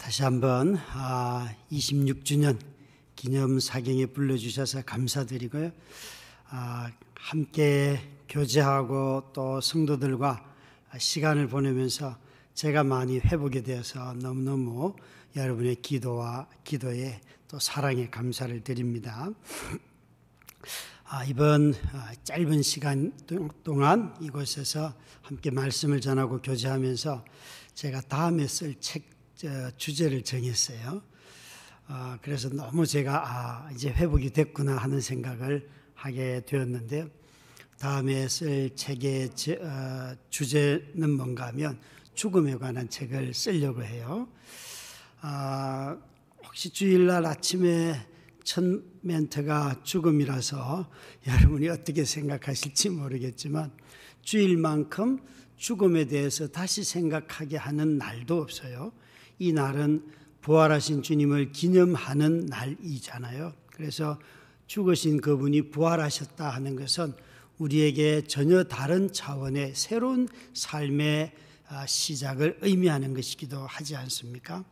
다시 한번 26주년 아, 기념 사경에 불러주셔서 감사드리고요. 아, 함께 교제하고 또 성도들과 시간을 보내면서 제가 많이 회복이 되어서 너무너무 여러분의 기도와 기도에 또 사랑에 감사를 드립니다. 아, 이번 짧은 시간 동안 이곳에서 함께 말씀을 전하고 교제하면서 제가 다음에 쓸책 주제를 정했어요. 어, 그래서 너무 제가 아, 이제 회복이 됐구나 하는 생각을 하게 되었는데 다음에 쓸 책의 어, 주제는 뭔가 하면 죽음에 관한 책을 쓰려고 해요. 아, 혹시 주일날 아침에 첫 멘트가 죽음이라서 여러분이 어떻게 생각하실지 모르겠지만 주일만큼 죽음에 대해서 다시 생각하게 하는 날도 없어요. 이 날은 부활하신 주님을 기념하는 날이잖아요. 그래서 죽으신 그분이 부활하셨다 하는 것은 우리에게 전혀 다른 차원의 새로운 삶의 아, 시작을 의미하는 것이기도 하지 않습니까?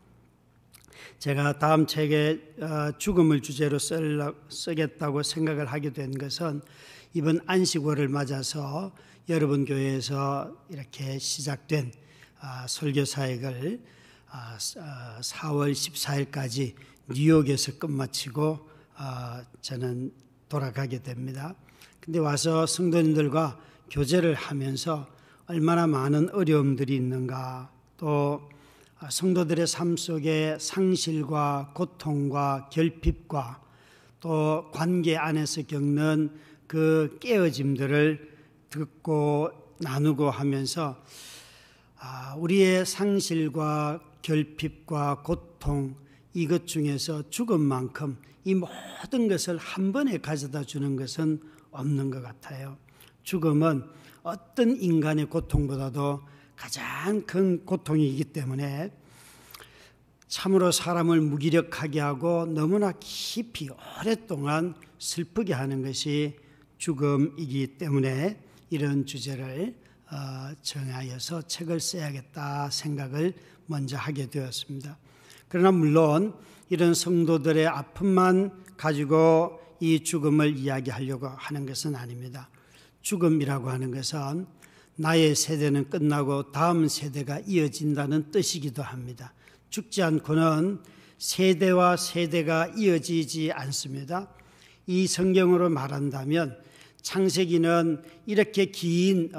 제가 다음 책에 아, 죽음을 주제로 쓰겠다고 생각을 하게 된 것은 이번 안식월을 맞아서 여러분 교회에서 이렇게 시작된 아, 설교 사역을 4월 아, 14일까지 아, 뉴욕에서 끝마치고 아, 저는 돌아가게 됩니다. 근데 와서 성도님들과 교제를 하면서 얼마나 많은 어려움들이 있는가 또 성도들의 삶 속에 상실과 고통과 결핍과 또 관계 안에서 겪는 그 깨어짐들을 듣고 나누고 하면서 우리의 상실과 결핍과 고통 이것 중에서 죽음만큼 이 모든 것을 한 번에 가져다 주는 것은 없는 것 같아요. 죽음은 어떤 인간의 고통보다도 가장 큰 고통이기 때문에 참으로 사람을 무기력하게 하고 너무나 깊이 오랫동안 슬프게 하는 것이 죽음이기 때문에 이런 주제를 어, 정하여서 책을 써야겠다 생각을 먼저 하게 되었습니다. 그러나 물론 이런 성도들의 아픔만 가지고 이 죽음을 이야기하려고 하는 것은 아닙니다. 죽음이라고 하는 것은 나의 세대는 끝나고 다음 세대가 이어진다는 뜻이기도 합니다. 죽지 않고는 세대와 세대가 이어지지 않습니다. 이 성경으로 말한다면 창세기는 이렇게 긴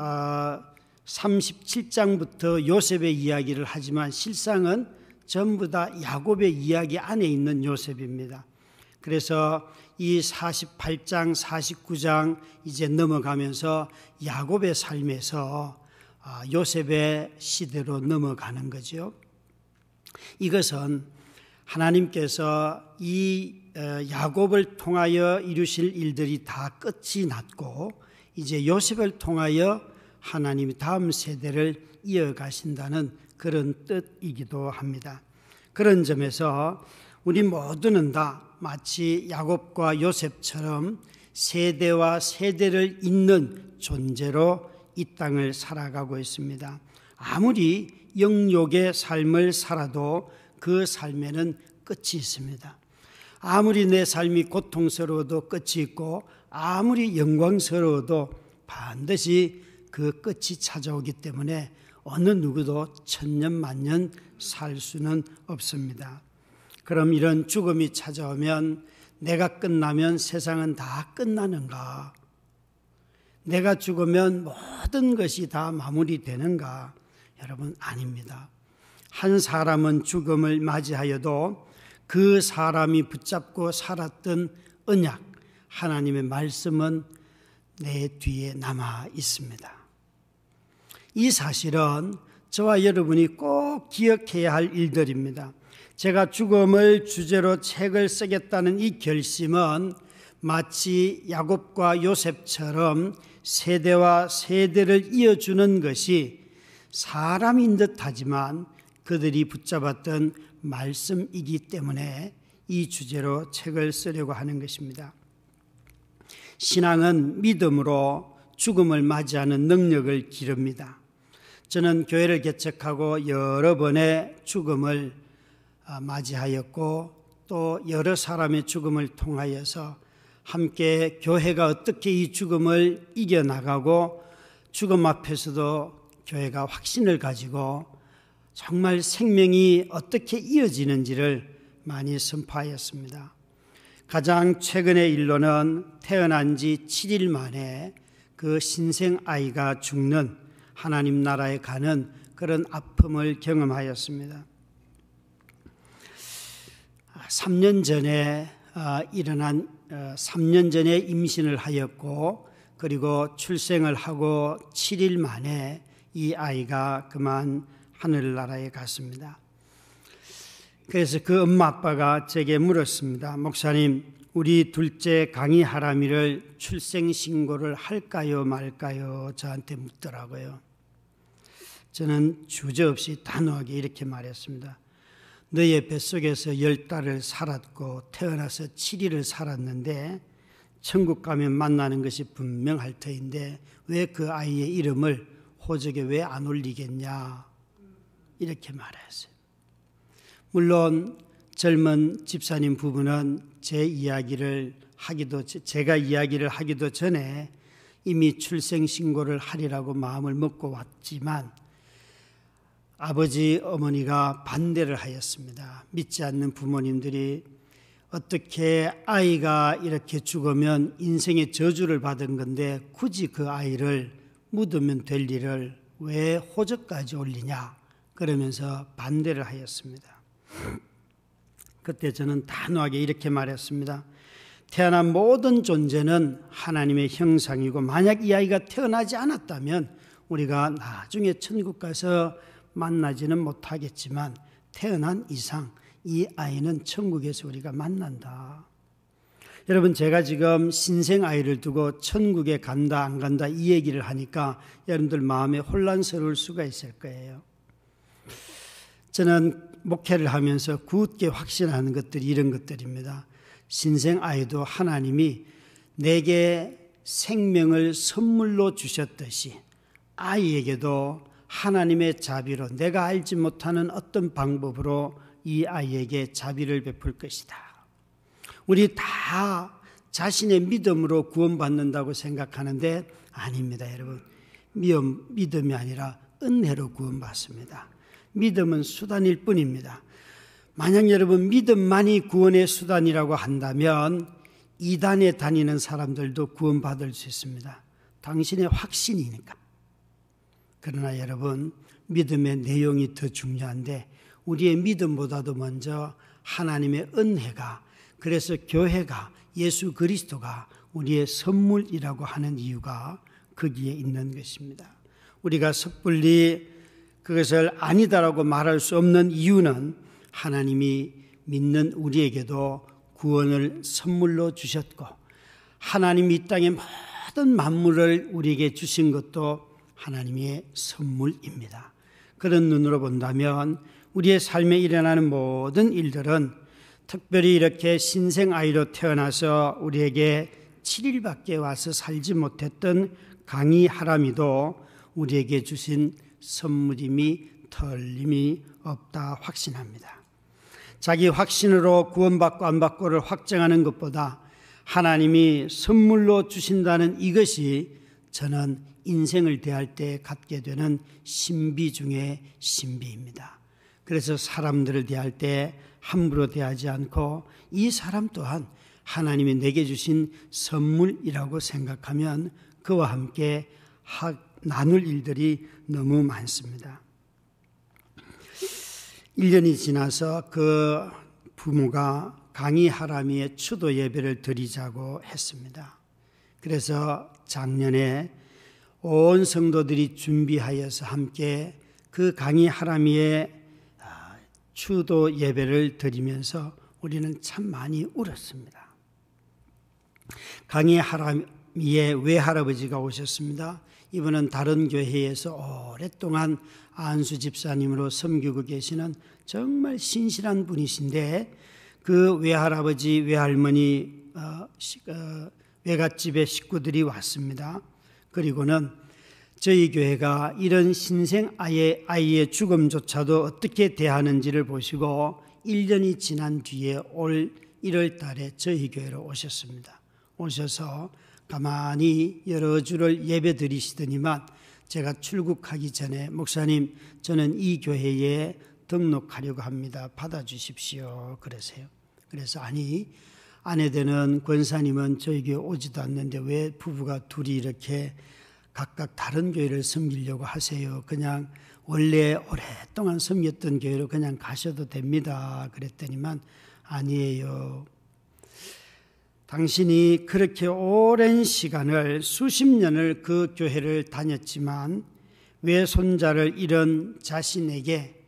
37장부터 어, 요셉의 이야기를 하지만 실상은 전부 다 야곱의 이야기 안에 있는 요셉입니다. 그래서 이 48장, 49장 이제 넘어가면서 야곱의 삶에서 어, 요셉의 시대로 넘어가는 거죠. 이것은 하나님께서 이 어, 야곱을 통하여 이루실 일들이 다 끝이 났고 이제 요셉을 통하여 하나님이 다음 세대를 이어가신다는 그런 뜻이기도 합니다. 그런 점에서 우리 모두는 다 마치 야곱과 요셉처럼 세대와 세대를 잇는 존재로 이 땅을 살아가고 있습니다. 아무리 영욕의 삶을 살아도 그 삶에는 끝이 있습니다. 아무리 내 삶이 고통스러워도 끝이 있고 아무리 영광스러워도 반드시 그 끝이 찾아오기 때문에 어느 누구도 천년 만년 살 수는 없습니다. 그럼 이런 죽음이 찾아오면 내가 끝나면 세상은 다 끝나는가? 내가 죽으면 모든 것이 다 마무리되는가? 여러분 아닙니다. 한 사람은 죽음을 맞이하여도 그 사람이 붙잡고 살았던 언약, 하나님의 말씀은 내 뒤에 남아 있습니다. 이 사실은 저와 여러분이 꼭 기억해야 할 일들입니다. 제가 죽음을 주제로 책을 쓰겠다는 이 결심은 마치 야곱과 요셉처럼 세대와 세대를 이어주는 것이 사람인 듯 하지만 그들이 붙잡았던 말씀이기 때문에 이 주제로 책을 쓰려고 하는 것입니다. 신앙은 믿음으로 죽음을 맞이하는 능력을 기릅니다. 저는 교회를 개척하고 여러 번의 죽음을 아, 맞이하였고 또 여러 사람의 죽음을 통하여서 함께 교회가 어떻게 이 죽음을 이겨나가고 죽음 앞에서도 교회가 확신을 가지고 정말 생명이 어떻게 이어지는지를 많이 선포하였습니다. 가장 최근의 일로는 태어난 지 7일 만에 그 신생 아이가 죽는 하나님 나라에 가는 그런 아픔을 경험하였습니다. 3년 전에 아, 일어난 3년 어, 전에 임신을 하였고 그리고 출생을 하고 7일 만에 이 아이가 그만 하늘나라에 갔습니다. 그래서 그 엄마 아빠가 제게 물었습니다. 목사님, 우리 둘째 강희 하람이를 출생 신고를 할까요 말까요? 저한테 묻더라고요. 저는 주저없이 단호하게 이렇게 말했습니다. 너의 뱃속에서 열 달을 살았고 태어나서 7일을 살았는데 천국 가면 만나는 것이 분명할 터인데 왜 그 아이의 이름을 호적에 왜 안 올리겠냐 이렇게 말했어요. 물론 젊은 집사님 부부는 제 이야기를 하기도 제가 이야기를 하기도 전에 이미 출생 신고를 하리라고 마음을 먹고 왔지만 아버지 어머니가 반대를 하였습니다. 믿지 않는 부모님들이 어떻게 아이가 이렇게 죽으면 인생의 저주를 받은 건데 굳이 그 아이를 묻으면 될 일을 왜 호적까지 올리냐 그러면서 반대를 하였습니다. 그때 저는 단호하게 이렇게 말했습니다. 태어난 모든 존재는 하나님의 형상이고 만약 이 아이가 태어나지 않았다면 우리가 나중에 천국 가서 만나지는 못하겠지만 태어난 이상 이 아이는 천국에서 우리가 만난다. 여러분 제가 지금 신생 아이를 두고 천국에 간다 안 간다 이 얘기를 하니까 여러분들 마음에 혼란스러울 수가 있을 거예요. 저는 목회를 하면서 굳게 확신하는 것들이 이런 것들입니다. 신생 아이도 하나님이 내게 생명을 선물로 주셨듯이 아이에게도 하나님의 자비로 내가 알지 못하는 어떤 방법으로 이 아이에게 자비를 베풀 것이다. 우리 다 자신의 믿음으로 구원받는다고 생각하는데 아닙니다, 여러분. 믿음이 아니라 은혜로 구원받습니다. 믿음은 수단일 뿐입니다. 만약 여러분 믿음만이 구원의 수단이라고 한다면 이단에 다니는 사람들도 구원받을 수 있습니다. 당신의 확신이니까. 그러나 여러분, 믿음의 내용이 더 중요한데 우리의 믿음보다도 먼저 하나님의 은혜가 그래서 교회가 예수 그리스도가 우리의 선물이라고 하는 이유가 거기에 있는 것입니다. 우리가 섣불리 그것을 아니다라고 말할 수 없는 이유는 하나님이 믿는 우리에게도 구원을 선물로 주셨고 하나님이 이 땅의 모든 만물을 우리에게 주신 것도 하나님의 선물입니다. 그런 눈으로 본다면 우리의 삶에 일어나는 모든 일들은 특별히 이렇게 신생 아이로 태어나서 우리에게 7일밖에 와서 살지 못했던 강희 하람이도 우리에게 주신 선물임이 털림이 없다 확신합니다. 자기 확신으로 구원받고 안 받고를 확정하는 것보다 하나님이 선물로 주신다는 이것이 저는 인생을 대할 때 갖게 되는 신비 중의 신비입니다. 그래서 사람들을 대할 때 함부로 대하지 않고 이 사람 또한 하나님이 내게 주신 선물이라고 생각하면 그와 함께 나눌 일들이 너무 많습니다. 1년이 지나서 그 부모가 강희 하람이의 추도 예배를 드리자고 했습니다. 그래서 작년에 온 성도들이 준비하여서 함께 그 강희 하람이의 아, 추도 예배를 드리면서 우리는 참 많이 울었습니다. 강희 하람이의 외할아버지가 오셨습니다. 이분은 다른 교회에서 오랫동안 안수 집사님으로 섬기고 계시는 정말 신실한 분이신데 그 외할아버지, 외할머니, 어, 어, 외갓집의 식구들이 왔습니다. 그리고는 저희 교회가 이런 신생 아이의, 아이의 죽음조차도 어떻게 대하는지를 보시고 1년이 지난 뒤에 올 1월 달에 저희 교회로 오셨습니다. 오셔서 가만히 여러 주를 예배 드리시더니만 제가 출국하기 전에 목사님 저는 이 교회에 등록하려고 합니다. 받아주십시오. 그러세요. 그래서 아니 아내 되는 권사님은 교회 오지도 않는데 왜 부부가 둘이 이렇게 각각 다른 교회를 섬기려고 하세요. 그냥 원래 오랫동안 섬겼던 교회로 그냥 가셔도 됩니다. 그랬더니만 아니에요. 당신이 그렇게 오랜 시간을 수십 년을 그 교회를 다녔지만 외손자를 잃은 자신에게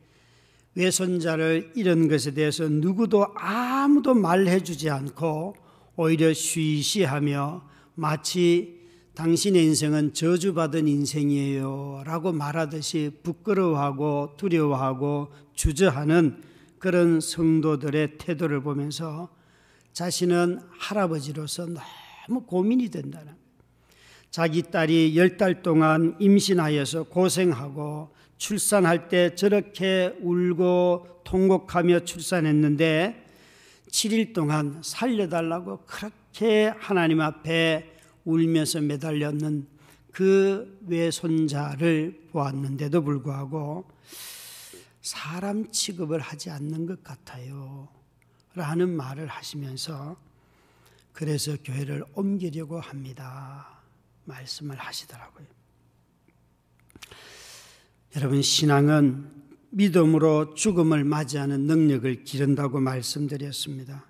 외손자를 잃은 것에 대해서 누구도 아무도 말해주지 않고 오히려 쉬쉬하며 마치 당신의 인생은 저주받은 인생이에요 라고 말하듯이 부끄러워하고 두려워하고 주저하는 그런 성도들의 태도를 보면서 자신은 할아버지로서 너무 고민이 된다는 자기 딸이 열 달 동안 임신하여서 고생하고 출산할 때 저렇게 울고 통곡하며 출산했는데 7일 동안 살려달라고 그렇게 하나님 앞에 울면서 매달렸는 그 외손자를 보았는데도 불구하고 사람 취급을 하지 않는 것 같아요. 라는 말을 하시면서 그래서 교회를 옮기려고 합니다. 말씀을 하시더라고요. 여러분, 신앙은 믿음으로 죽음을 맞이하는 능력을 기른다고 말씀드렸습니다.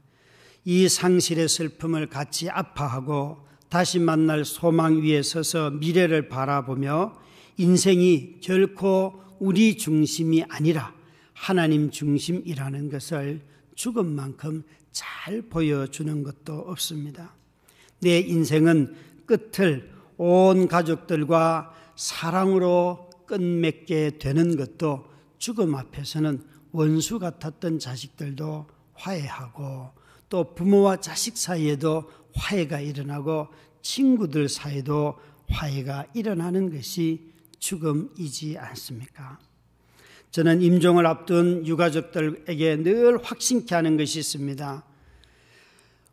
이 상실의 슬픔을 같이 아파하고 다시 만날 소망 위에 서서 미래를 바라보며 인생이 결코 우리 중심이 아니라 하나님 중심이라는 것을 죽음만큼 잘 보여주는 것도 없습니다. 내 인생은 끝을 온 가족들과 사랑으로 끝맺게 되는 것도 죽음 앞에서는 원수 같았던 자식들도 화해하고 또 부모와 자식 사이에도 화해가 일어나고 친구들 사이도 화해가 일어나는 것이 죽음이지 않습니까? 저는 임종을 앞둔 유가족들에게 늘 확신케 하는 것이 있습니다.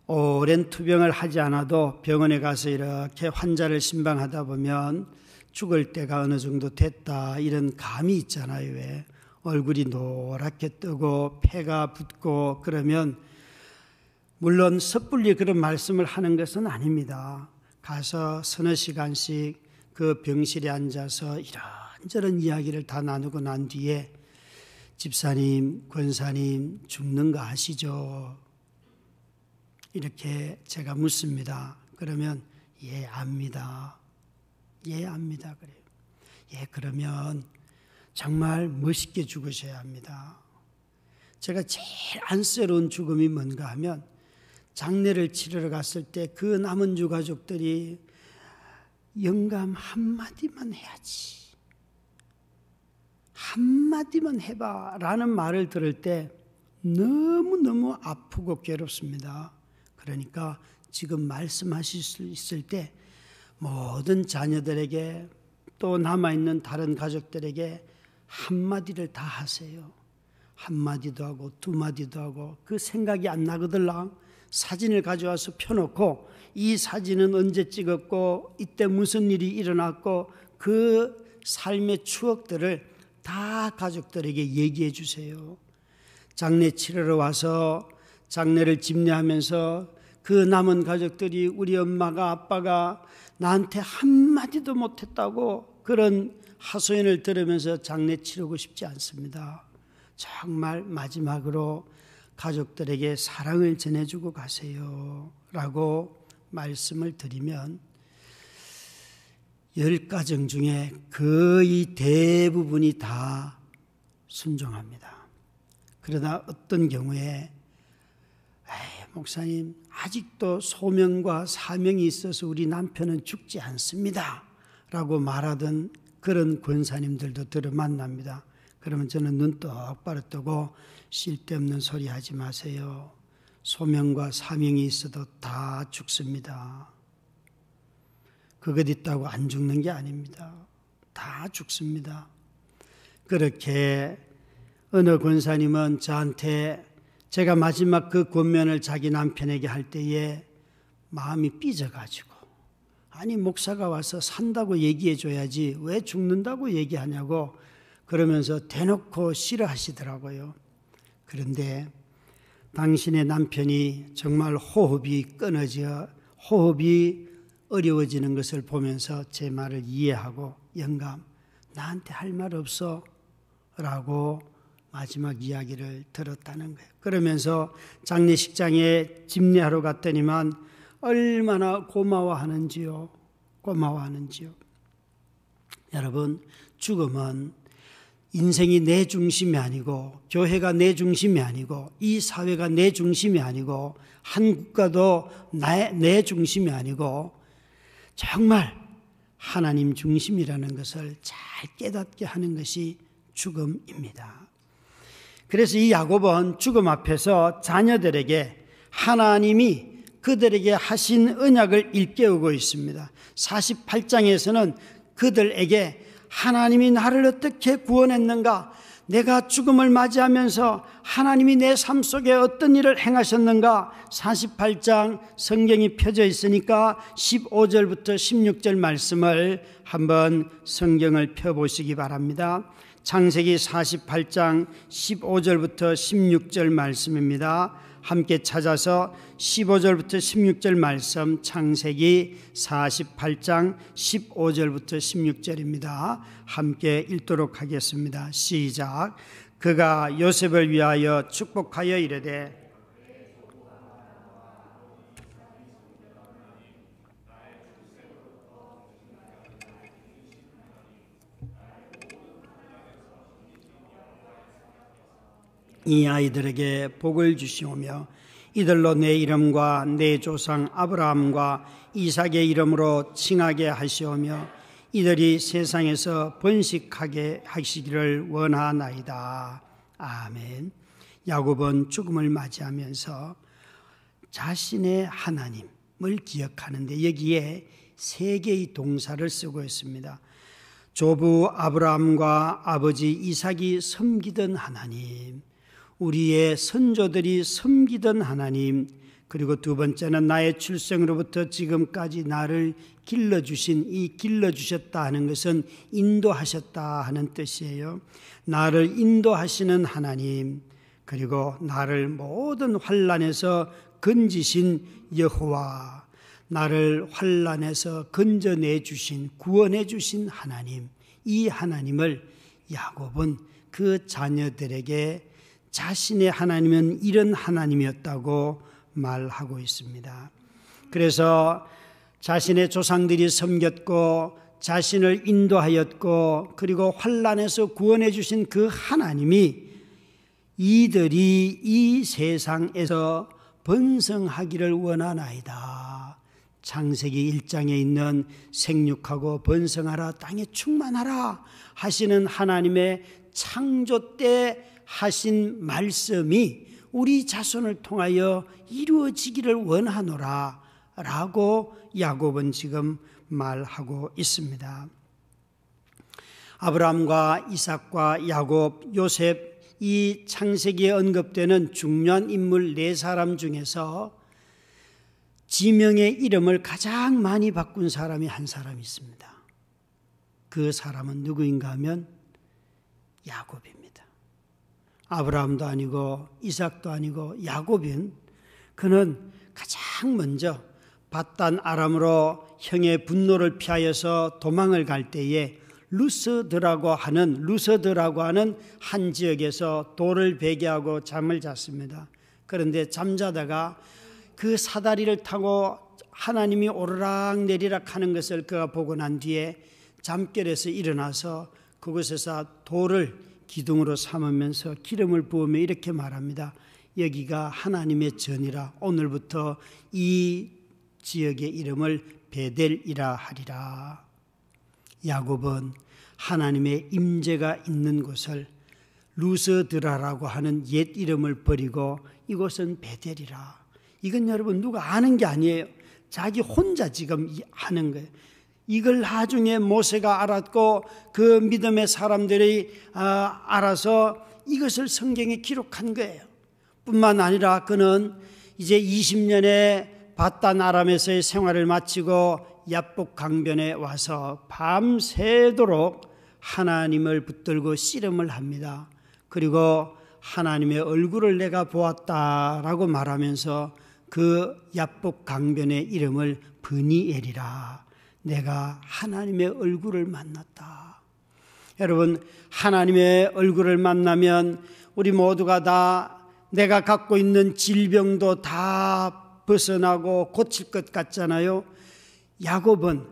오랜 투병을 하지 않아도 병원에 가서 이렇게 환자를 신방하다 보면 죽을 때가 어느 정도 됐다 이런 감이 있잖아요. 왜? 얼굴이 노랗게 뜨고 폐가 붓고 그러면 물론 섣불리 그런 말씀을 하는 것은 아닙니다. 가서 서너 시간씩 그 병실에 앉아서 이런저런 이야기를 다 나누고 난 뒤에 집사님, 권사님 죽는 거 아시죠? 이렇게 제가 묻습니다. 그러면 예, 압니다. 예, 압니다. 그래요. 예, 그러면 정말 멋있게 죽으셔야 합니다. 제가 제일 안쓰러운 죽음이 뭔가 하면 장례를 치르러 갔을 때 그 남은 유가족들이 영감 한마디만 해야지. 한마디만 해봐. 라는 말을 들을 때 너무너무 아프고 괴롭습니다. 그러니까 지금 말씀하실 수 있을 때 모든 자녀들에게 또 남아있는 다른 가족들에게 한마디를 다 하세요. 한마디도 하고 두마디도 하고 그 생각이 안 나거들랑 사진을 가져와서 펴놓고 이 사진은 언제 찍었고 이때 무슨 일이 일어났고 그 삶의 추억들을 다 가족들에게 얘기해 주세요. 장례 치르러 와서 장례를 집례하면서 그 남은 가족들이 우리 엄마가 아빠가 나한테 한마디도 못했다고 그런 하소연을 들으면서 장례 치르고 싶지 않습니다. 정말 마지막으로 가족들에게 사랑을 전해주고 가세요. 라고 말씀을 드리면 열 가정 중에 거의 대부분이 다 순종합니다. 그러나 어떤 경우에 목사님 아직도 소명과 사명이 있어서 우리 남편은 죽지 않습니다. 라고 말하던 그런 권사님들도 들어 만납니다. 그러면 저는 눈 똑바로 뜨고 쓸데없는 소리 하지 마세요. 소명과 사명이 있어도 다 죽습니다. 그것 있다고 안 죽는 게 아닙니다. 다 죽습니다. 그렇게 어느 권사님은 저한테 제가 마지막 그 권면을 자기 남편에게 할 때에 마음이 삐져가지고 아니 목사가 와서 산다고 얘기해 줘야지 왜 죽는다고 얘기하냐고 그러면서 대놓고 싫어하시더라고요. 그런데 당신의 남편이 정말 호흡이 끊어져 호흡이 어려워지는 것을 보면서 제 말을 이해하고 영감 나한테 할 말 없어 라고 마지막 이야기를 들었다는 거예요. 그러면서 장례식장에 집례하러 갔더니만 얼마나 고마워하는지요. 고마워하는지요. 여러분, 죽음은 인생이 내 중심이 아니고, 교회가 내 중심이 아니고, 이 사회가 내 중심이 아니고, 한 국가도 내, 내 중심이 아니고, 정말 하나님 중심이라는 것을 잘 깨닫게 하는 것이 죽음입니다. 그래서 이 야곱은 죽음 앞에서 자녀들에게 하나님이 그들에게 하신 언약을 일깨우고 있습니다. 48장에서는 그들에게 하나님이 나를 어떻게 구원했는가? 내가 죽음을 맞이하면서 하나님이 내 삶 속에 어떤 일을 행하셨는가? 48장 성경이 펴져 있으니까 15절부터 16절 말씀을 한번 성경을 펴보시기 바랍니다. 창세기 48장 15절부터 16절 말씀입니다. 함께 찾아서 15절부터 16절 말씀 창세기 48장 15절부터 16절입니다. 함께 읽도록 하겠습니다. 시작. 그가 요셉을 위하여 축복하여 이르되 이 아이들에게 복을 주시오며 이들로 내 이름과 내 조상 아브라함과 이삭의 이름으로 칭하게 하시오며 이들이 세상에서 번식하게 하시기를 원하나이다. 아멘. 야곱은 죽음을 맞이하면서 자신의 하나님을 기억하는데 여기에 세 개의 동사를 쓰고 있습니다. 조부 아브라함과 아버지 이삭이 섬기던 하나님, 우리의 선조들이 섬기던 하나님, 그리고 두 번째는 나의 출생으로부터 지금까지 나를 길러주신 이 길러주셨다 하는 것은 인도하셨다 하는 뜻이에요. 나를 인도하시는 하나님, 그리고 나를 모든 환란에서 건지신 여호와, 나를 환란에서 건져내 주신 구원해 주신 하나님, 이 하나님을 야곱은 그 자녀들에게 자신의 하나님은 이런 하나님이었다고 말하고 있습니다. 그래서 자신의 조상들이 섬겼고 자신을 인도하였고 그리고 환란에서 구원해 주신 그 하나님이 이들이 이 세상에서 번성하기를 원하나이다. 창세기 1장에 있는 생육하고 번성하라 땅에 충만하라 하시는 하나님의 창조 때 하신 말씀이 우리 자손을 통하여 이루어지기를 원하노라 라고 야곱은 지금 말하고 있습니다. 아브라함과 이삭과 야곱, 요셉 이 창세기에 언급되는 중요한 인물 네 사람 중에서 지명의 이름을 가장 많이 바꾼 사람이 한 사람이 있습니다. 그 사람은 누구인가 하면 야곱입니다. 아브라함도 아니고 이삭도 아니고 야곱인 그는 가장 먼저 바단 아람으로 형의 분노를 피하여서 도망을 갈 때에 루스드라고 하는 루스드라고 하는 한 지역에서 돌을 베개하고 잠을 잤습니다. 그런데 잠자다가 그 사다리를 타고 하나님이 오르락 내리락 하는 것을 그가 보고 난 뒤에 잠결에서 일어나서 그곳에서 돌을 기둥으로 삼으면서 기름을 부으며 이렇게 말합니다. 여기가 하나님의 전이라 오늘부터 이 지역의 이름을 베델이라 하리라. 야곱은 하나님의 임재가 있는 곳을 루스드라라고 하는 옛 이름을 버리고 이곳은 베델이라. 이건 여러분 누가 아는 게 아니에요. 자기 혼자 지금 하는 거예요. 이걸 나중에 모세가 알았고 그 믿음의 사람들이 아, 알아서 이것을 성경에 기록한 거예요. 뿐만 아니라 그는 이제 20년의 바단 아람에서의 생활을 마치고 야복 강변에 와서 밤새도록 하나님을 붙들고 씨름을 합니다. 그리고 하나님의 얼굴을 내가 보았다라고 말하면서 그 야복 강변의 이름을 브니엘이라 내가 하나님의 얼굴을 만났다. 여러분 하나님의 얼굴을 만나면 우리 모두가 다 내가 갖고 있는 질병도 다 벗어나고 고칠 것 같잖아요. 야곱은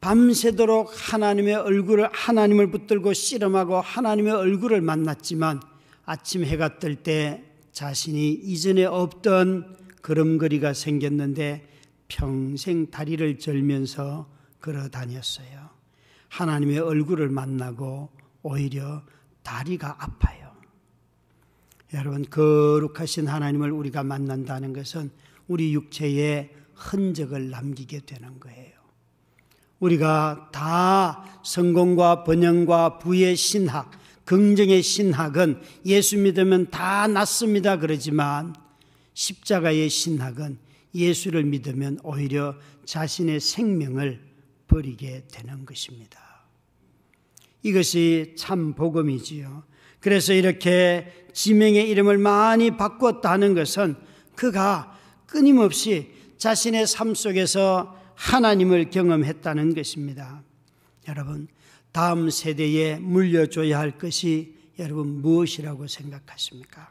밤새도록 하나님의 얼굴을 하나님을 붙들고 씨름하고 하나님의 얼굴을 만났지만 아침 해가 뜰 때 자신이 이전에 없던 걸음걸이가 생겼는데 평생 다리를 절면서 걸어 다녔어요. 하나님의 얼굴을 만나고 오히려 다리가 아파요. 여러분, 거룩하신 하나님을 우리가 만난다는 것은 우리 육체에 흔적을 남기게 되는 거예요. 우리가 다 성공과 번영과 부의 신학, 긍정의 신학은 예수 믿으면 다 낫습니다. 그러지만 십자가의 신학은 예수를 믿으면 오히려 자신의 생명을 버리게 되는 것입니다. 이것이 참 복음이지요. 그래서 이렇게 지명의 이름을 많이 바꿨다는 것은 그가 끊임없이 자신의 삶 속에서 하나님을 경험했다는 것입니다. 여러분, 다음 세대에 물려줘야 할 것이 여러분 무엇이라고 생각하십니까?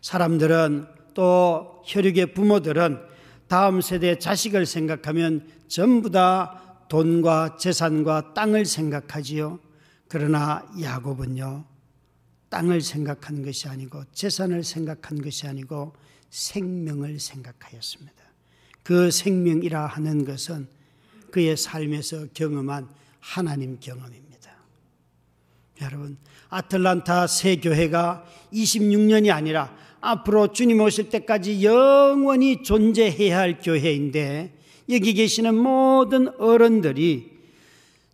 사람들은 또 혈육의 부모들은 다음 세대 자식을 생각하면 전부 다 돈과 재산과 땅을 생각하지요. 그러나 야곱은요, 땅을 생각한 것이 아니고 재산을 생각한 것이 아니고 생명을 생각하였습니다. 그 생명이라 하는 것은 그의 삶에서 경험한 하나님 경험입니다. 여러분, 아틀란타 새 교회가 26년이 아니라 앞으로 주님 오실 때까지 영원히 존재해야 할 교회인데 여기 계시는 모든 어른들이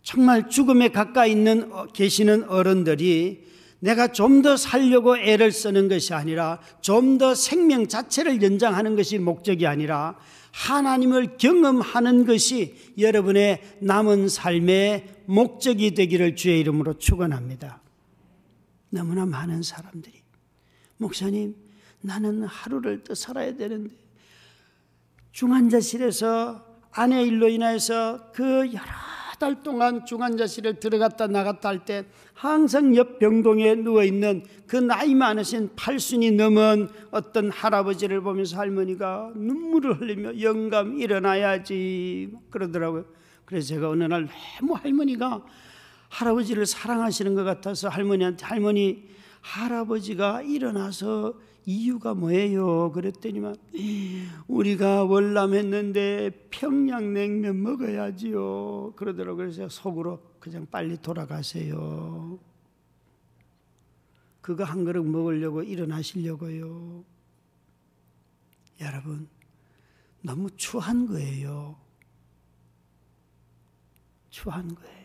정말 죽음에 가까이 있는 어, 계시는 어른들이 내가 좀 더 살려고 애를 쓰는 것이 아니라 좀 더 생명 자체를 연장하는 것이 목적이 아니라 하나님을 경험하는 것이 여러분의 남은 삶의 목적이 되기를 주의 이름으로 축원합니다. 너무나 많은 사람들이 목사님 나는 하루를 더 살아야 되는데 중환자실에서 아내 일로 인해서 그 여러 달 동안 중환자실에 들어갔다 나갔다 할 때 항상 옆 병동에 누워 있는 그 나이 많으신 팔순이 넘은 어떤 할아버지를 보면서 할머니가 눈물을 흘리며 영감 일어나야지 그러더라고요. 그래서 제가 어느 날 너무 할머니가 할아버지를 사랑하시는 것 같아서 할머니한테 할머니 할아버지가 일어나서 이유가 뭐예요? 그랬더니만 우리가 월남했는데 평양냉면 먹어야지요. 그러더라고요. 그래서 속으로 그냥 빨리 돌아가세요. 그거 한 그릇 먹으려고 일어나시려고요. 여러분, 너무 추한 거예요. 추한 거예요.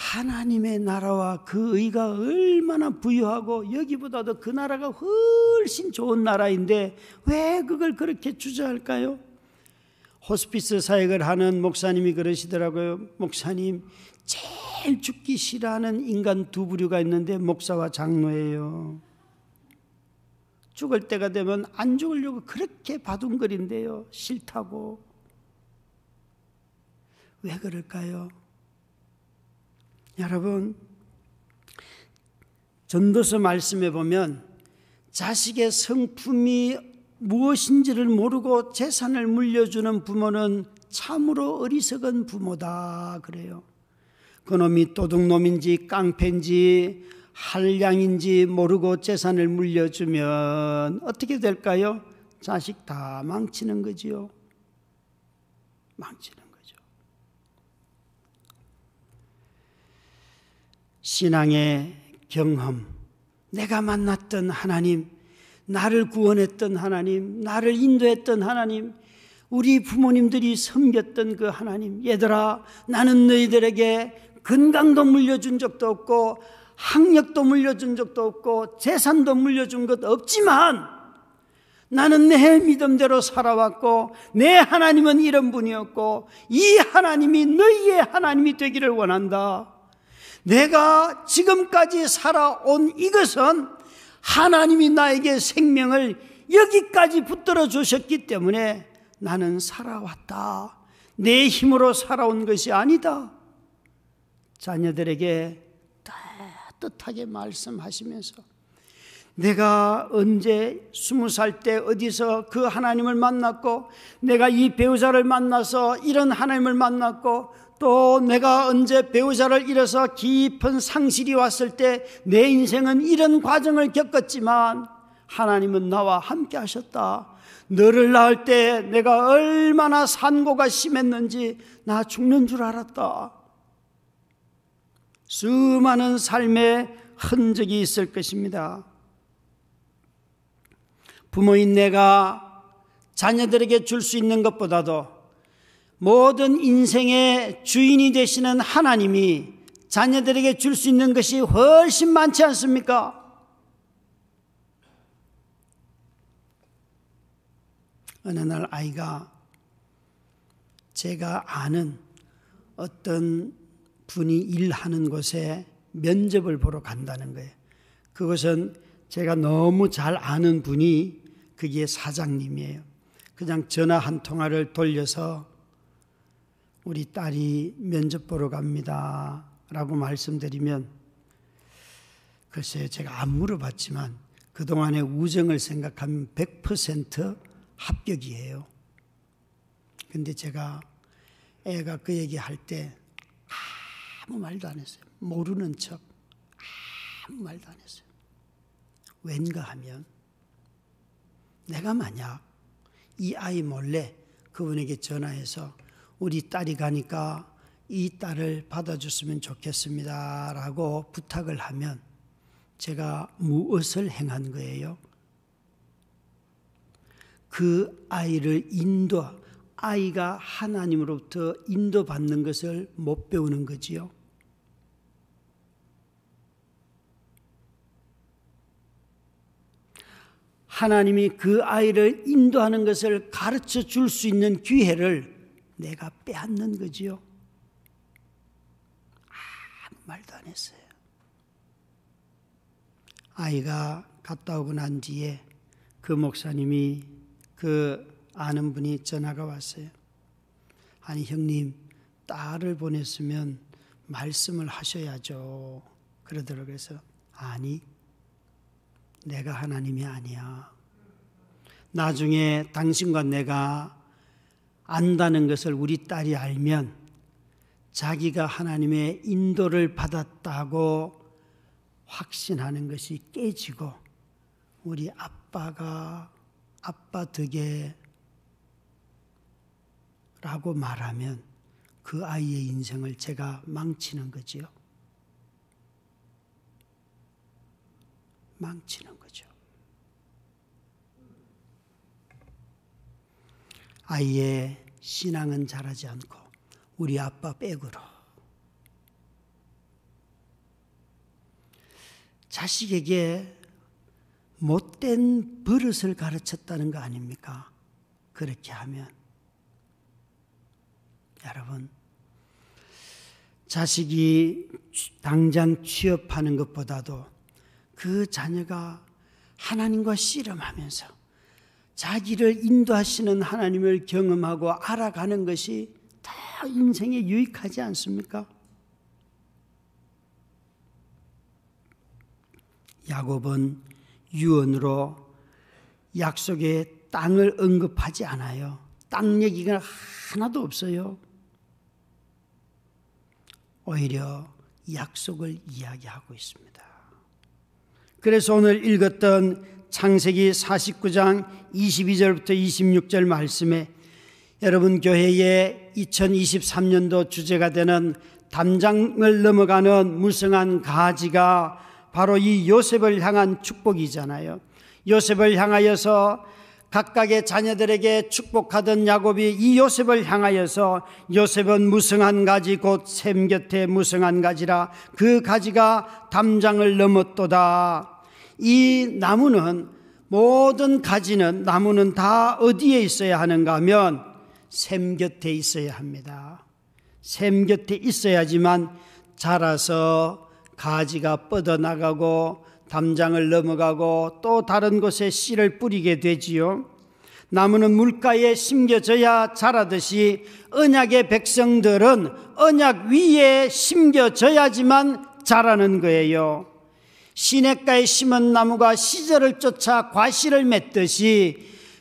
하나님의 나라와 그 의가 얼마나 부유하고 여기보다도 그 나라가 훨씬 좋은 나라인데 왜 그걸 그렇게 주저할까요? 호스피스 사역을 하는 목사님이 그러시더라고요. 목사님, 제일 죽기 싫어하는 인간 두 부류가 있는데 목사와 장로예요. 죽을 때가 되면 안 죽으려고 그렇게 바둥거린대요. 싫다고. 왜 그럴까요? 여러분, 전도서 말씀에 보면 자식의 성품이 무엇인지를 모르고 재산을 물려주는 부모는 참으로 어리석은 부모다 그래요. 그놈이 도둑놈인지 깡패인지 한량인지 모르고 재산을 물려주면 어떻게 될까요? 자식 다 망치는 거지요. 망치는 신앙의 경험, 내가 만났던 하나님, 나를 구원했던 하나님, 나를 인도했던 하나님, 우리 부모님들이 섬겼던 그 하나님, 얘들아, 나는 너희들에게 건강도 물려준 적도 없고, 학력도 물려준 적도 없고, 재산도 물려준 것 없지만, 나는 내 믿음대로 살아왔고, 내 하나님은 이런 분이었고, 이 하나님이 너희의 하나님이 되기를 원한다. 내가 지금까지 살아온 이것은 하나님이 나에게 생명을 여기까지 붙들어 주셨기 때문에 나는 살아왔다. 내 힘으로 살아온 것이 아니다. 자녀들에게 따뜻하게 말씀하시면서 내가 언제 스무 살 때 어디서 그 하나님을 만났고 내가 이 배우자를 만나서 이런 하나님을 만났고 또 내가 언제 배우자를 잃어서 깊은 상실이 왔을 때 내 인생은 이런 과정을 겪었지만 하나님은 나와 함께 하셨다. 너를 낳을 때 내가 얼마나 산고가 심했는지 나 죽는 줄 알았다. 수많은 삶의 흔적이 있을 것입니다. 부모인 내가 자녀들에게 줄 수 있는 것보다도 모든 인생의 주인이 되시는 하나님이 자녀들에게 줄 수 있는 것이 훨씬 많지 않습니까? 어느 날 아이가 제가 아는 어떤 분이 일하는 곳에 면접을 보러 간다는 거예요. 그것은 제가 너무 잘 아는 분이 그게 사장님이에요. 그냥 전화 한 통화를 돌려서 우리 딸이 면접 보러 갑니다. 라고 말씀드리면 글쎄요, 제가 안 물어봤지만 그동안의 우정을 생각하면 100% 합격이에요. 근데 제가 애가 그 얘기 할 때 아무 말도 안 했어요. 모르는 척 아무 말도 안 했어요. 왠가 하면 내가 만약 이 아이 몰래 그분에게 전화해서 우리 딸이 가니까 이 딸을 받아줬으면 좋겠습니다. 라고 부탁을 하면 제가 무엇을 행한 거예요? 그 아이를 인도, 아이가 하나님으로부터 인도받는 것을 못 배우는 거지요. 하나님이 그 아이를 인도하는 것을 가르쳐 줄 수 있는 기회를 내가 빼앗는 거지요. 아무 말도 안 했어요. 아이가 갔다 오고 난 뒤에 그 목사님이 그 아는 분이 전화가 왔어요. 아니 형님 딸을 보냈으면 말씀을 하셔야죠. 그러더라고요. 그래서 아니 내가 하나님이 아니야. 나중에 당신과 내가 안다는 것을 우리 딸이 알면 자기가 하나님의 인도를 받았다고 확신하는 것이 깨지고 우리 아빠가 아빠 덕에 라고 말하면 그 아이의 인생을 제가 망치는 거지요. 망치는 거죠. 아이의 신앙은 자라지 않고 우리 아빠 백으로 자식에게 못된 버릇을 가르쳤다는 거 아닙니까? 그렇게 하면 여러분 자식이 당장 취업하는 것보다도 그 자녀가 하나님과 씨름하면서 자기를 인도하시는 하나님을 경험하고 알아가는 것이 다 인생에 유익하지 않습니까? 야곱은 유언으로 약속의 땅을 언급하지 않아요. 땅 얘기가 하나도 없어요. 오히려 약속을 이야기하고 있습니다. 그래서 오늘 읽었던 창세기 49장 22절부터 26절 말씀에 여러분 교회의 2023년도 주제가 되는 담장을 넘어가는 무성한 가지가 바로 이 요셉을 향한 축복이잖아요. 요셉을 향하여서 각각의 자녀들에게 축복하던 야곱이 이 요셉을 향하여서 요셉은 무성한 가지 곧 샘 곁에 무성한 가지라 그 가지가 담장을 넘었도다. 이 나무는 모든 가지는 나무는 다 어디에 있어야 하는가 하면 샘 곁에 있어야 합니다. 샘 곁에 있어야지만 자라서 가지가 뻗어나가고 담장을 넘어가고 또 다른 곳에 씨를 뿌리게 되지요. 나무는 물가에 심겨져야 자라듯이 언약의 백성들은 언약 위에 심겨져야지만 자라는 거예요. 시냇가에 심은 나무가 시절을 쫓아 과실을 맺듯이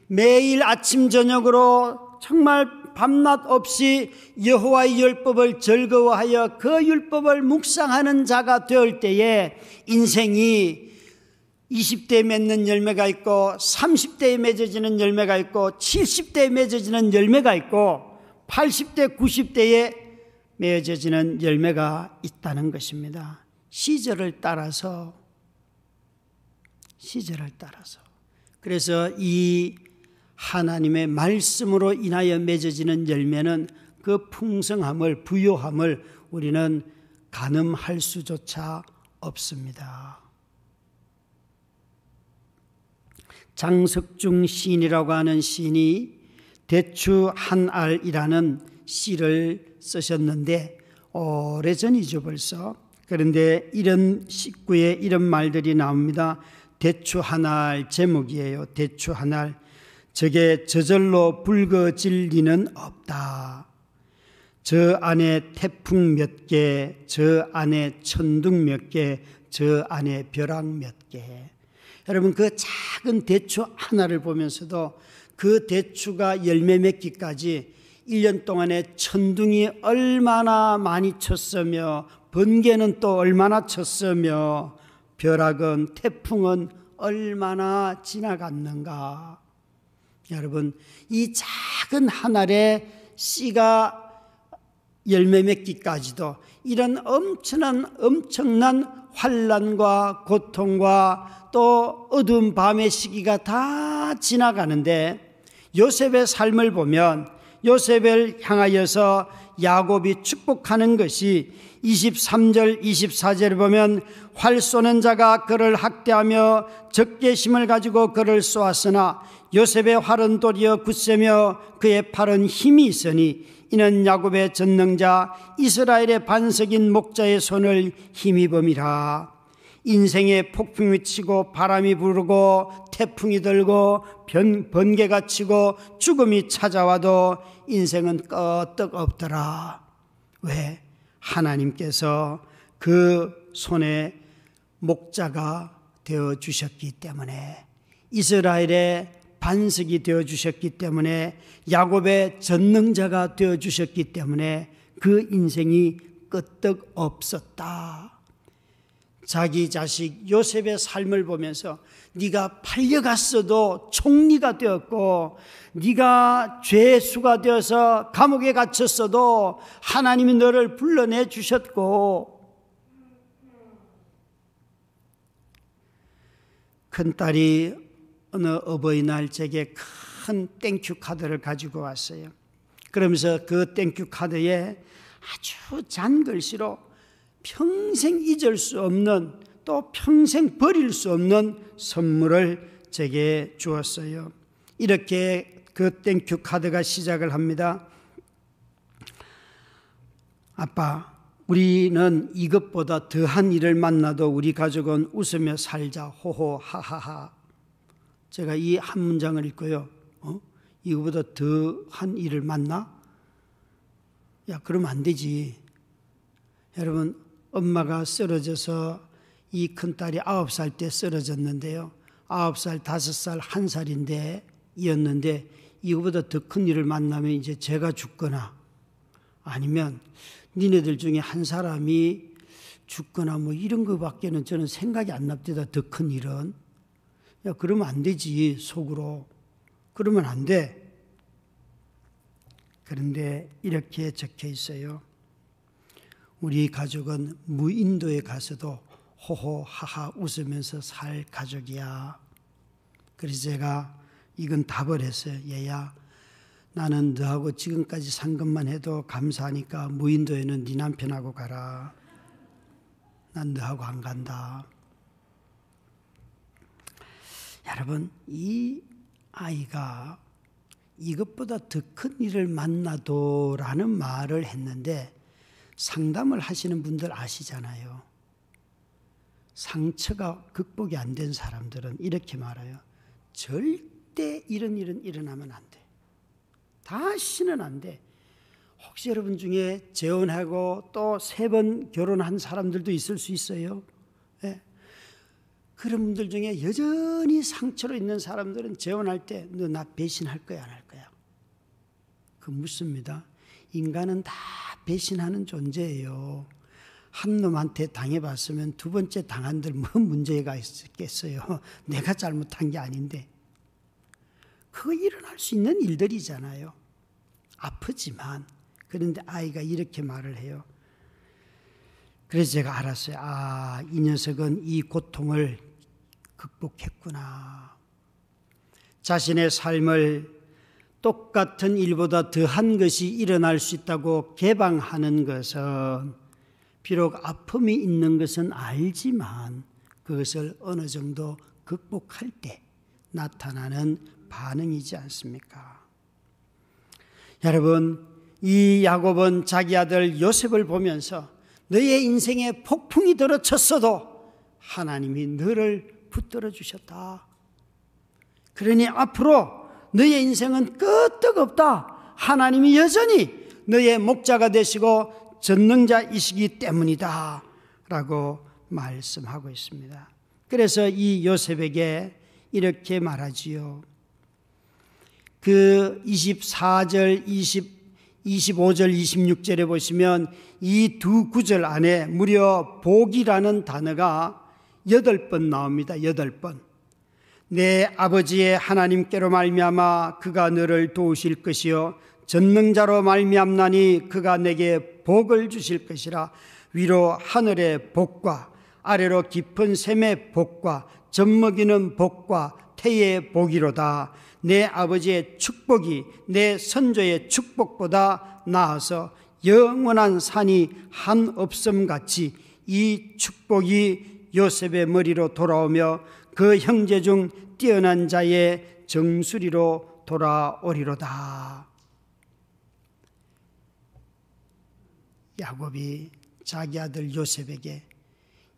매일 아침 저녁으로 정말 밤낮 없이 여호와의 율법을 즐거워하여 그 율법을 묵상하는 자가 되을 때에 인생이 20대에 맺는 열매가 있고 30대에 맺어지는 열매가 있고 70대에 맺어지는 열매가 있고 80대, 90대에 맺어지는 열매가 있다는 것입니다. 시절을 따라서 시절을 따라서 그래서 이 하나님의 말씀으로 인하여 맺어지는 열매는 그 풍성함을 부요함을 우리는 가늠할 수조차 없습니다. 장석중 시인이라고 하는 시인이 대추 한 알이라는 시를 쓰셨는데 오래전이죠 벌써. 그런데 이런 식구에 이런 말들이 나옵니다. 대추 한알 제목이에요. 대추 한 알. 저게 저절로 붉어질 리는 없다. 저 안에 태풍 몇 개, 저 안에 천둥 몇 개, 저 안에 벼락 몇 개. 여러분 그 작은 대추 하나를 보면서도 그 대추가 열매 맺기까지 1년 동안에 천둥이 얼마나 많이 쳤으며 번개는 또 얼마나 쳤으며 벼락은 태풍은 얼마나 지나갔는가. 여러분, 이 작은 한 알의 씨가 열매 맺기까지도 이런 엄청난 엄청난 환란과 고통과 또 어두운 밤의 시기가 다 지나가는데 요셉의 삶을 보면 요셉을 향하여서 야곱이 축복하는 것이 23절 24절을 보면 활 쏘는 자가 그를 학대하며 적개심을 가지고 그를 쏘았으나 요셉의 활은 도리어 굳세며 그의 팔은 힘이 있으니 이는 야곱의 전능자 이스라엘의 반석인 목자의 손을 힘입음이라 인생의 폭풍이 치고 바람이 부르고 태풍이 들고 변, 번개가 치고 죽음이 찾아와도 인생은 끄떡 없더라. 왜? 하나님께서 그 손에 목자가 되어 주셨기 때문에 이스라엘의 반석이 되어 주셨기 때문에 야곱의 전능자가 되어 주셨기 때문에 그 인생이 끄떡 없었다. 자기 자식 요셉의 삶을 보면서 네가 팔려갔어도 총리가 되었고 네가 죄수가 되어서 감옥에 갇혔어도 하나님이 너를 불러내 주셨고 큰딸이 어느 어버이날 제게 큰 thank you 카드를 가지고 왔어요. 그러면서 그 thank you 카드에 아주 잔 글씨로 평생 잊을 수 없는 또 평생 버릴 수 없는 선물을 제게 주었어요. 이렇게 그 thank you 카드가 시작을 합니다. 아빠, 우리는 이것보다 더한 일을 만나도 우리 가족은 웃으며 살자. 호호, 하하하. 제가 이 한 문장을 읽고요. 어? 이거보다 더한 일을 만나? 야, 그러면 안 되지. 여러분, 엄마가 쓰러져서 이 큰딸이 아홉 살 때 쓰러졌는데요. 아홉 살, 다섯 살, 한 살인데 이었는데 이거보다 더 큰 일을 만나면 이제 제가 죽거나 아니면 니네들 중에 한 사람이 죽거나 뭐 이런 거밖에는 저는 생각이 안 납니다. 더 큰 일은. 야, 그러면 안 되지, 속으로. 그러면 안 돼. 그런데 이렇게 적혀 있어요. 우리 가족은 무인도에 가서도 호호하하 웃으면서 살 가족이야. 그래서 제가 이건 다 버렸어요. 얘야, 나는 너하고 지금까지 산 것만 해도 감사하니까 무인도에는 네 남편하고 가라. 난 너하고 안 간다. 여러분, 이 아이가 이것보다 더 큰 일을 만나도라는 말을 했는데 상담을 하시는 분들 아시잖아요. 상처가 극복이 안 된 사람들은 이렇게 말해요. 절대 이런 일은 일어나면 안 돼. 다시는 안 돼. 혹시 여러분 중에 재혼하고 또 세 번 결혼한 사람들도 있을 수 있어요. 네. 그런 분들 중에 여전히 상처로 있는 사람들은 재혼할 때 너 나 배신할 거야 안 할 거야? 그 묻습니다. 인간은 다 배신하는 존재예요. 한 놈한테 당해봤으면 두 번째 당한들 뭐 문제가 있겠어요. 내가 잘못한 게 아닌데. 그거 일어날 수 있는 일들이잖아요. 아프지만. 그런데 아이가 이렇게 말을 해요. 그래서 제가 알았어요. 아, 이 녀석은 이 고통을 극복했구나. 자신의 삶을 똑같은 일보다 더한 것이 일어날 수 있다고 개방하는 것은 비록 아픔이 있는 것은 알지만 그것을 어느 정도 극복할 때 나타나는 반응이지 않습니까? 여러분, 이 야곱은 자기 아들 요셉을 보면서 너의 인생에 폭풍이 들어쳤어도 하나님이 너를 붙들어 주셨다. 그러니 앞으로 너의 인생은 끄떡없다. 하나님이 여전히 너의 목자가 되시고 전능자이시기 때문이다. 라고 말씀하고 있습니다. 그래서 이 요셉에게 이렇게 말하지요. 그 24절, 20, 25절, 26절에 보시면 이 두 구절 안에 무려 복이라는 단어가 여덟 번 나옵니다. 여덟 번. 내 아버지의 하나님께로 말미암아 그가 너를 도우실 것이요. 전능자로 말미암나니 그가 내게 복을 주실 것이라. 위로 하늘의 복과 아래로 깊은 샘의 복과 젖먹이는 복과 태의 복이로다. 내 아버지의 축복이 내 선조의 축복보다 나아서 영원한 산이 한 없음 같이 이 축복이 요셉의 머리로 돌아오며 그 형제 중 뛰어난 자의 정수리로 돌아오리로다. 야곱이 자기 아들 요셉에게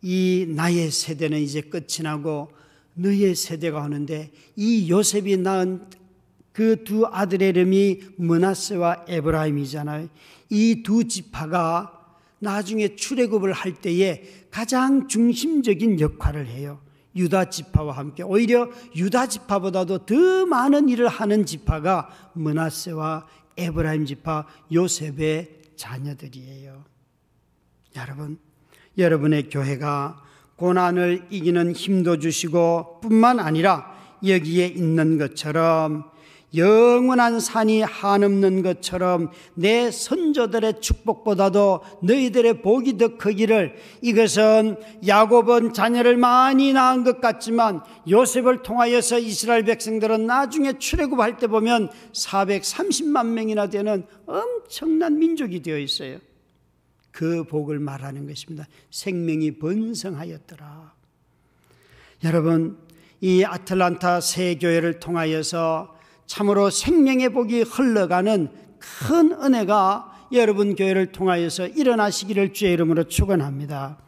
이 나의 세대는 이제 끝이 나고 너의 세대가 오는데 이 요셉이 낳은 그 두 아들의 이름이 문하세와 에브라임이잖아요. 이 두 지파가 나중에 출애굽을 할 때에 가장 중심적인 역할을 해요. 유다 지파와 함께 오히려 유다 지파보다도 더 많은 일을 하는 지파가 문하세와 에브라임 지파 요셉의 자녀들이에요. 여러분, 여러분의 교회가 고난을 이기는 힘도 주시고 뿐만 아니라 여기에 있는 것처럼 영원한 산이 한없는 것처럼 내 선조들의 축복보다도 너희들의 복이 더 크기를 이것은 야곱은 자녀를 많이 낳은 것 같지만 요셉을 통하여서 이스라엘 백성들은 나중에 출애굽할 때 보면 430만 명이나 되는 엄청난 민족이 되어 있어요. 그 복을 말하는 것입니다. 생명이 번성하였더라. 여러분, 이 아틀란타 새 교회를 통하여서 참으로 생명의 복이 흘러가는 큰 은혜가 여러분 교회를 통하여서 일어나시기를 주의 이름으로 축원합니다.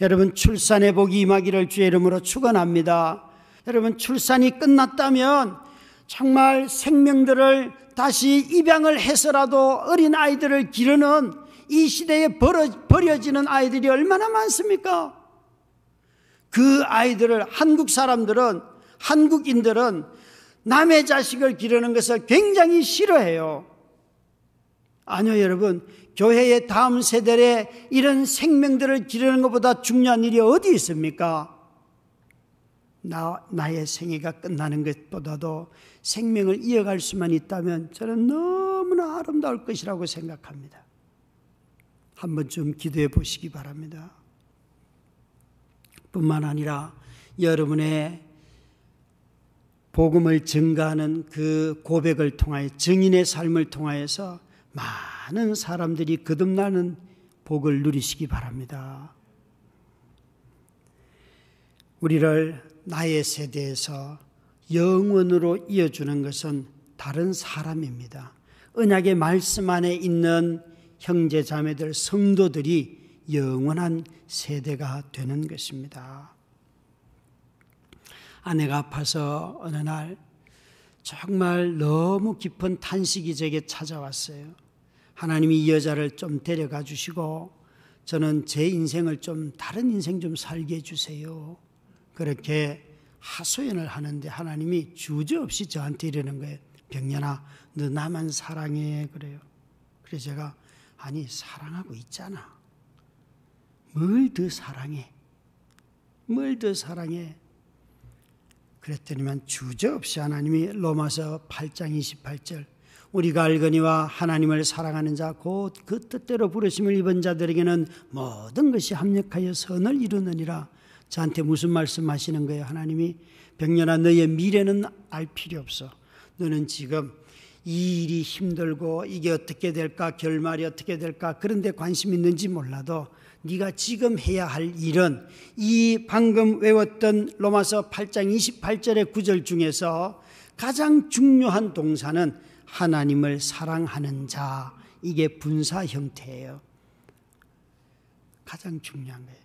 여러분 출산의 복이 임하기를 주의 이름으로 축원합니다. 여러분 출산이 끝났다면 정말 생명들을 다시 입양을 해서라도 어린 아이들을 기르는 이 시대에 버려지는 아이들이 얼마나 많습니까? 그 아이들을 한국 사람들은 한국인들은 남의 자식을 기르는 것을 굉장히 싫어해요. 아니요, 여러분. 교회의 다음 세대에 이런 생명들을 기르는 것보다 중요한 일이 어디 있습니까? 나, 나의 생애가 끝나는 것보다도 생명을 이어갈 수만 있다면 저는 너무나 아름다울 것이라고 생각합니다. 한 번쯤 기도해 보시기 바랍니다. 뿐만 아니라 여러분의 복음을 증가하는 그 고백을 통하여 증인의 삶을 통하여서 많은 사람들이 거듭나는 복을 누리시기 바랍니다. 우리를 나의 세대에서 영원으로 이어주는 것은 다른 사람입니다. 언약의 말씀 안에 있는 형제 자매들 성도들이 영원한 세대가 되는 것입니다. 아내가 아파서 어느 날 정말 너무 깊은 탄식이 제게 찾아왔어요. 하나님이 이 여자를 좀 데려가 주시고 저는 제 인생을 좀 다른 인생 좀 살게 해주세요. 그렇게 하소연을 하는데 하나님이 주저없이 저한테 이러는 거예요. 병년아, 너 나만 사랑해. 그래요. 그래서 제가, 아니, 사랑하고 있잖아. 뭘 더 사랑해? 뭘 더 사랑해? 그랬더니만 주저없이 하나님이 로마서 8장 28절 우리가 알거니와 하나님을 사랑하는 자 곧 그 뜻대로 부르심을 입은 자들에게는 모든 것이 합력하여 선을 이루느니라. 저한테 무슨 말씀하시는 거예요? 하나님이 병년아 너의 미래는 알 필요 없어. 너는 지금 이 일이 힘들고 이게 어떻게 될까 결말이 어떻게 될까 그런데 관심 있는지 몰라도 네가 지금 해야 할 일은 이 방금 외웠던 로마서 8장 28절의 구절 중에서 가장 중요한 동사는 하나님을 사랑하는 자 이게 분사 형태예요. 가장 중요한 거예요.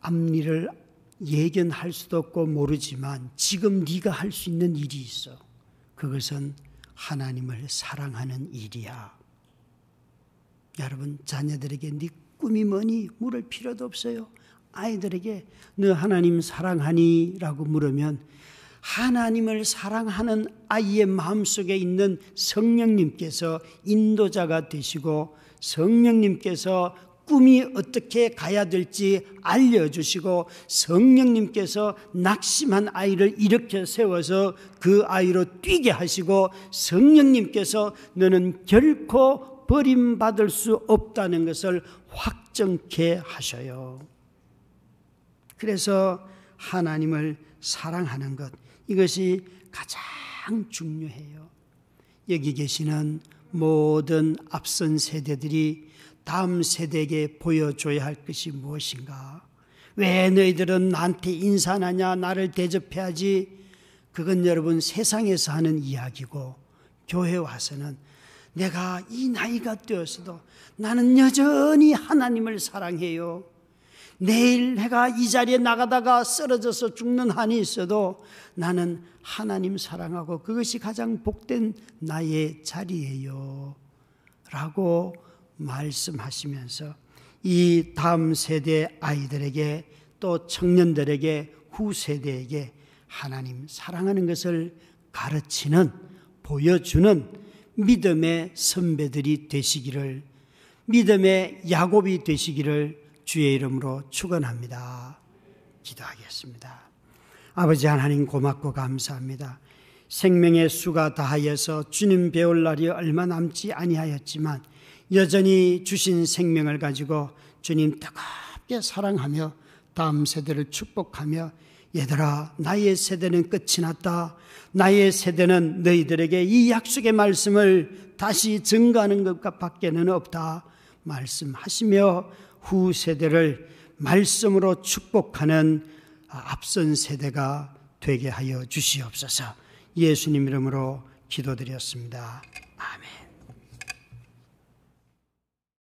앞일을 예견할 수도 없고 모르지만 지금 네가 할 수 있는 일이 있어. 그것은 하나님을 사랑하는 일이야. 여러분 자녀들에게 네 꿈이 뭐니 물을 필요도 없어요. 아이들에게 너 하나님 사랑하니라고 물으면 하나님을 사랑하는 아이의 마음속에 있는 성령님께서 인도자가 되시고 성령님께서 꿈이 어떻게 가야 될지 알려주시고 성령님께서 낙심한 아이를 일으켜 세워서 그 아이로 뛰게 하시고 성령님께서 너는 결코 버림받을 수 없다는 것을 확정케 하셔요. 그래서 하나님을 사랑하는 것, 이것이 가장 중요해요. 여기 계시는 모든 앞선 세대들이 다음 세대에게 보여줘야 할 것이 무엇인가? 왜 너희들은 나한테 인사하냐, 나를 대접해야지? 그건 여러분 세상에서 하는 이야기고, 교회 와서는 내가 이 나이가 되었어도 나는 여전히 하나님을 사랑해요. 내일 해가 이 자리에 나가다가 쓰러져서 죽는 한이 있어도 나는 하나님 사랑하고 그것이 가장 복된 나의 자리예요. 라고 말씀하시면서 이 다음 세대 아이들에게 또 청년들에게 후세대에게 하나님 사랑하는 것을 가르치는 보여주는 믿음의 선배들이 되시기를 믿음의 야곱이 되시기를 주의 이름으로 축원합니다. 기도하겠습니다. 아버지 하나님 고맙고 감사합니다. 생명의 수가 다하여서 주님 배울 날이 얼마 남지 아니하였지만 여전히 주신 생명을 가지고 주님 뜨겁게 사랑하며 다음 세대를 축복하며 얘들아 나의 세대는 끝이 났다. 나의 세대는 너희들에게 이 약속의 말씀을 다시 증가하는 것과 밖에는 없다. 말씀하시며 후 세대를 말씀으로 축복하는 앞선 세대가 되게 하여 주시옵소서. 예수님 이름으로 기도드렸습니다.